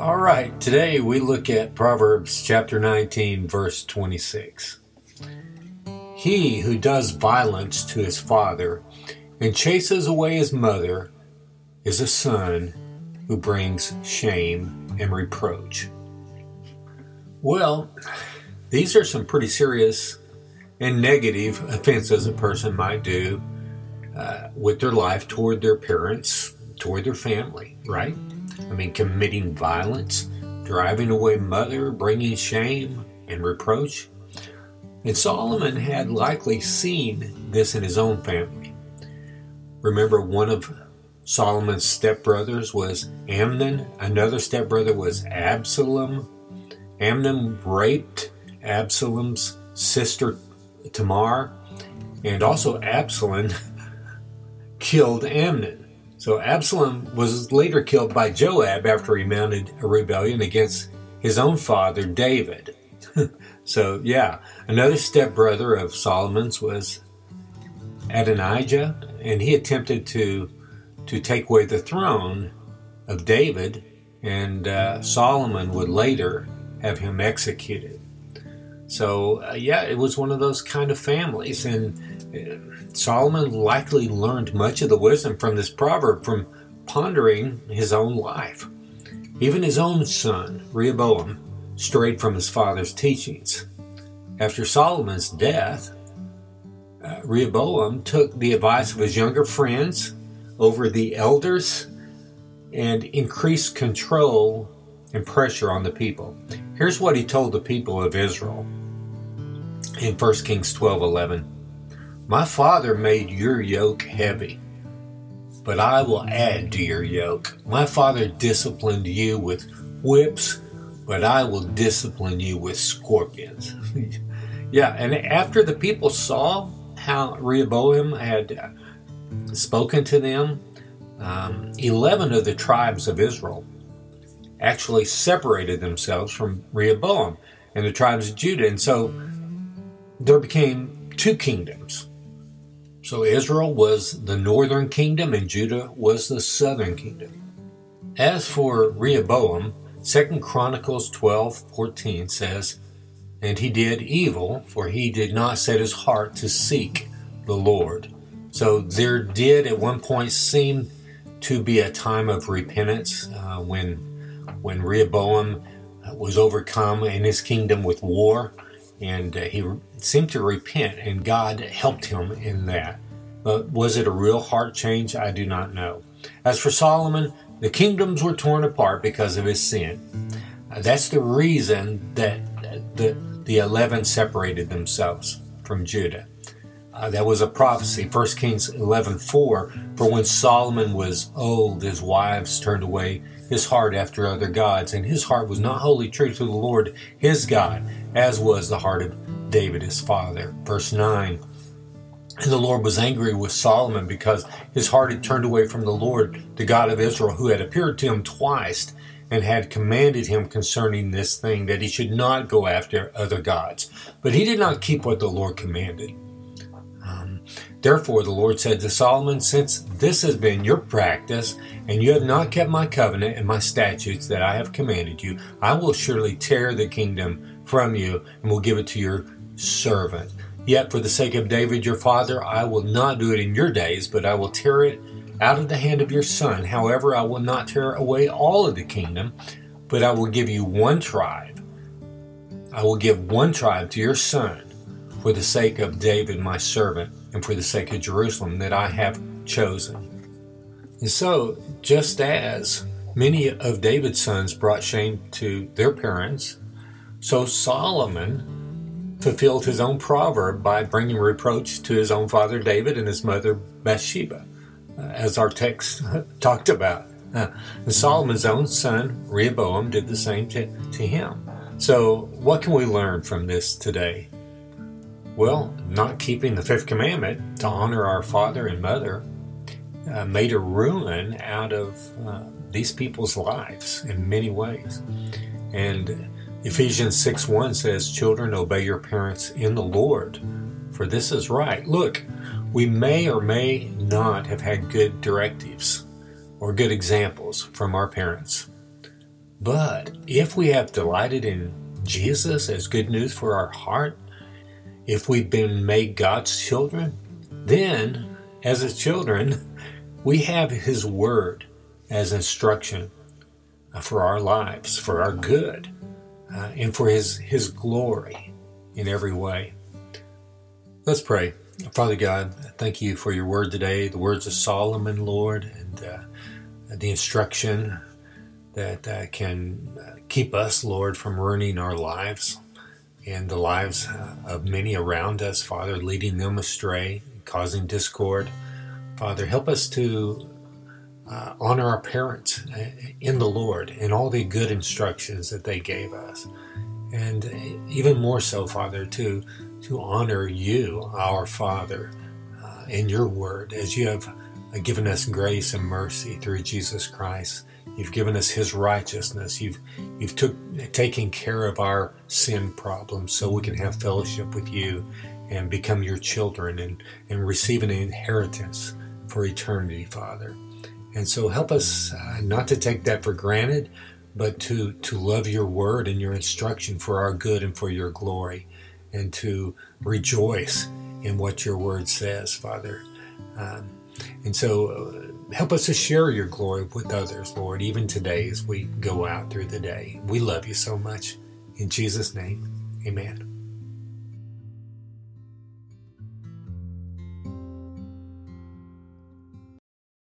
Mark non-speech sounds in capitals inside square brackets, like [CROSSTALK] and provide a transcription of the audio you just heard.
All right, today we look at Proverbs chapter 19, verse 26. He who does violence to his father and chases away his mother is a son who brings shame and reproach. Well, these are some pretty serious and negative offenses a person might do uh, with their life toward their parents, toward their family, right? I mean, committing violence, driving away mother, bringing shame and reproach. And Solomon had likely seen this in his own family. Remember, one of Solomon's stepbrothers was Amnon, another stepbrother was Absalom. Amnon raped Absalom's sister Tamar, and also Absalom [LAUGHS] killed Amnon. So Absalom was later killed by Joab after he mounted a rebellion against his own father David. [LAUGHS] so yeah, another stepbrother of Solomon's was Adonijah, and he attempted to to take away the throne of David, and uh, Solomon would later have him executed. So uh, yeah, it was one of those kind of families, and Solomon likely learned much of the wisdom from this proverb from pondering his own life. Even his own son, Rehoboam, strayed from his father's teachings. After Solomon's death, uh, Rehoboam took the advice of his younger friends over the elders and increased control and pressure on the people. Here's what he told the people of Israel in 1 Kings 12 11. My father made your yoke heavy, but I will add to your yoke. My father disciplined you with whips, but I will discipline you with scorpions. [LAUGHS] yeah, and after the people saw how Rehoboam had spoken to them, um, 11 of the tribes of Israel actually separated themselves from Rehoboam and the tribes of Judah. And so there became two kingdoms so Israel was the northern kingdom and Judah was the southern kingdom. As for Rehoboam, 2 Chronicles 12:14 says, "And he did evil, for he did not set his heart to seek the Lord." So there did at one point seem to be a time of repentance uh, when when Rehoboam was overcome in his kingdom with war and uh, he seemed to repent, and God helped him in that. But was it a real heart change? I do not know. As for Solomon, the kingdoms were torn apart because of his sin. Uh, that's the reason that the, the 11 separated themselves from Judah. Uh, that was a prophecy, 1 Kings 11:4. For when Solomon was old, his wives turned away his heart after other gods, and his heart was not wholly true to the Lord his God, as was the heart of David his father. Verse 9. And the Lord was angry with Solomon because his heart had turned away from the Lord, the God of Israel, who had appeared to him twice and had commanded him concerning this thing, that he should not go after other gods. But he did not keep what the Lord commanded. Um, therefore, the Lord said to Solomon, Since this has been your practice, and you have not kept my covenant and my statutes that I have commanded you, I will surely tear the kingdom from you and will give it to your servant. Yet, for the sake of David your father, I will not do it in your days, but I will tear it out of the hand of your son. However, I will not tear away all of the kingdom, but I will give you one tribe. I will give one tribe to your son for the sake of David my servant and for the sake of Jerusalem that I have chosen. And so, just as many of David's sons brought shame to their parents, so Solomon fulfilled his own proverb by bringing reproach to his own father David and his mother Bathsheba, uh, as our text [LAUGHS] talked about. Uh, and Solomon's own son Rehoboam did the same to, to him. So, what can we learn from this today? Well, not keeping the fifth commandment to honor our father and mother uh, made a ruin out of uh, these people's lives in many ways. And Ephesians 6 1 says, Children, obey your parents in the Lord, for this is right. Look, we may or may not have had good directives or good examples from our parents. But if we have delighted in Jesus as good news for our heart, if we've been made God's children, then as His children, [LAUGHS] we have His Word as instruction for our lives, for our good, uh, and for His, His glory in every way. Let's pray. Father God, thank you for your word today, the words of Solomon, Lord, and uh, the instruction that uh, can uh, keep us, Lord, from ruining our lives and the lives uh, of many around us, Father, leading them astray, causing discord. Father, help us to uh, honor our parents uh, in the Lord and all the good instructions that they gave us. And even more so, Father, to, to honor you, our Father, uh, in your word, as you have given us grace and mercy through Jesus Christ. You've given us His righteousness. You've you've took taken care of our sin problems, so we can have fellowship with you and become your children and and receive an inheritance for eternity, Father. And so help us uh, not to take that for granted, but to to love your word and your instruction for our good and for your glory, and to rejoice in what your word says, Father. Um, and so uh, help us to share your glory with others, Lord, even today as we go out through the day. We love you so much. In Jesus' name, amen.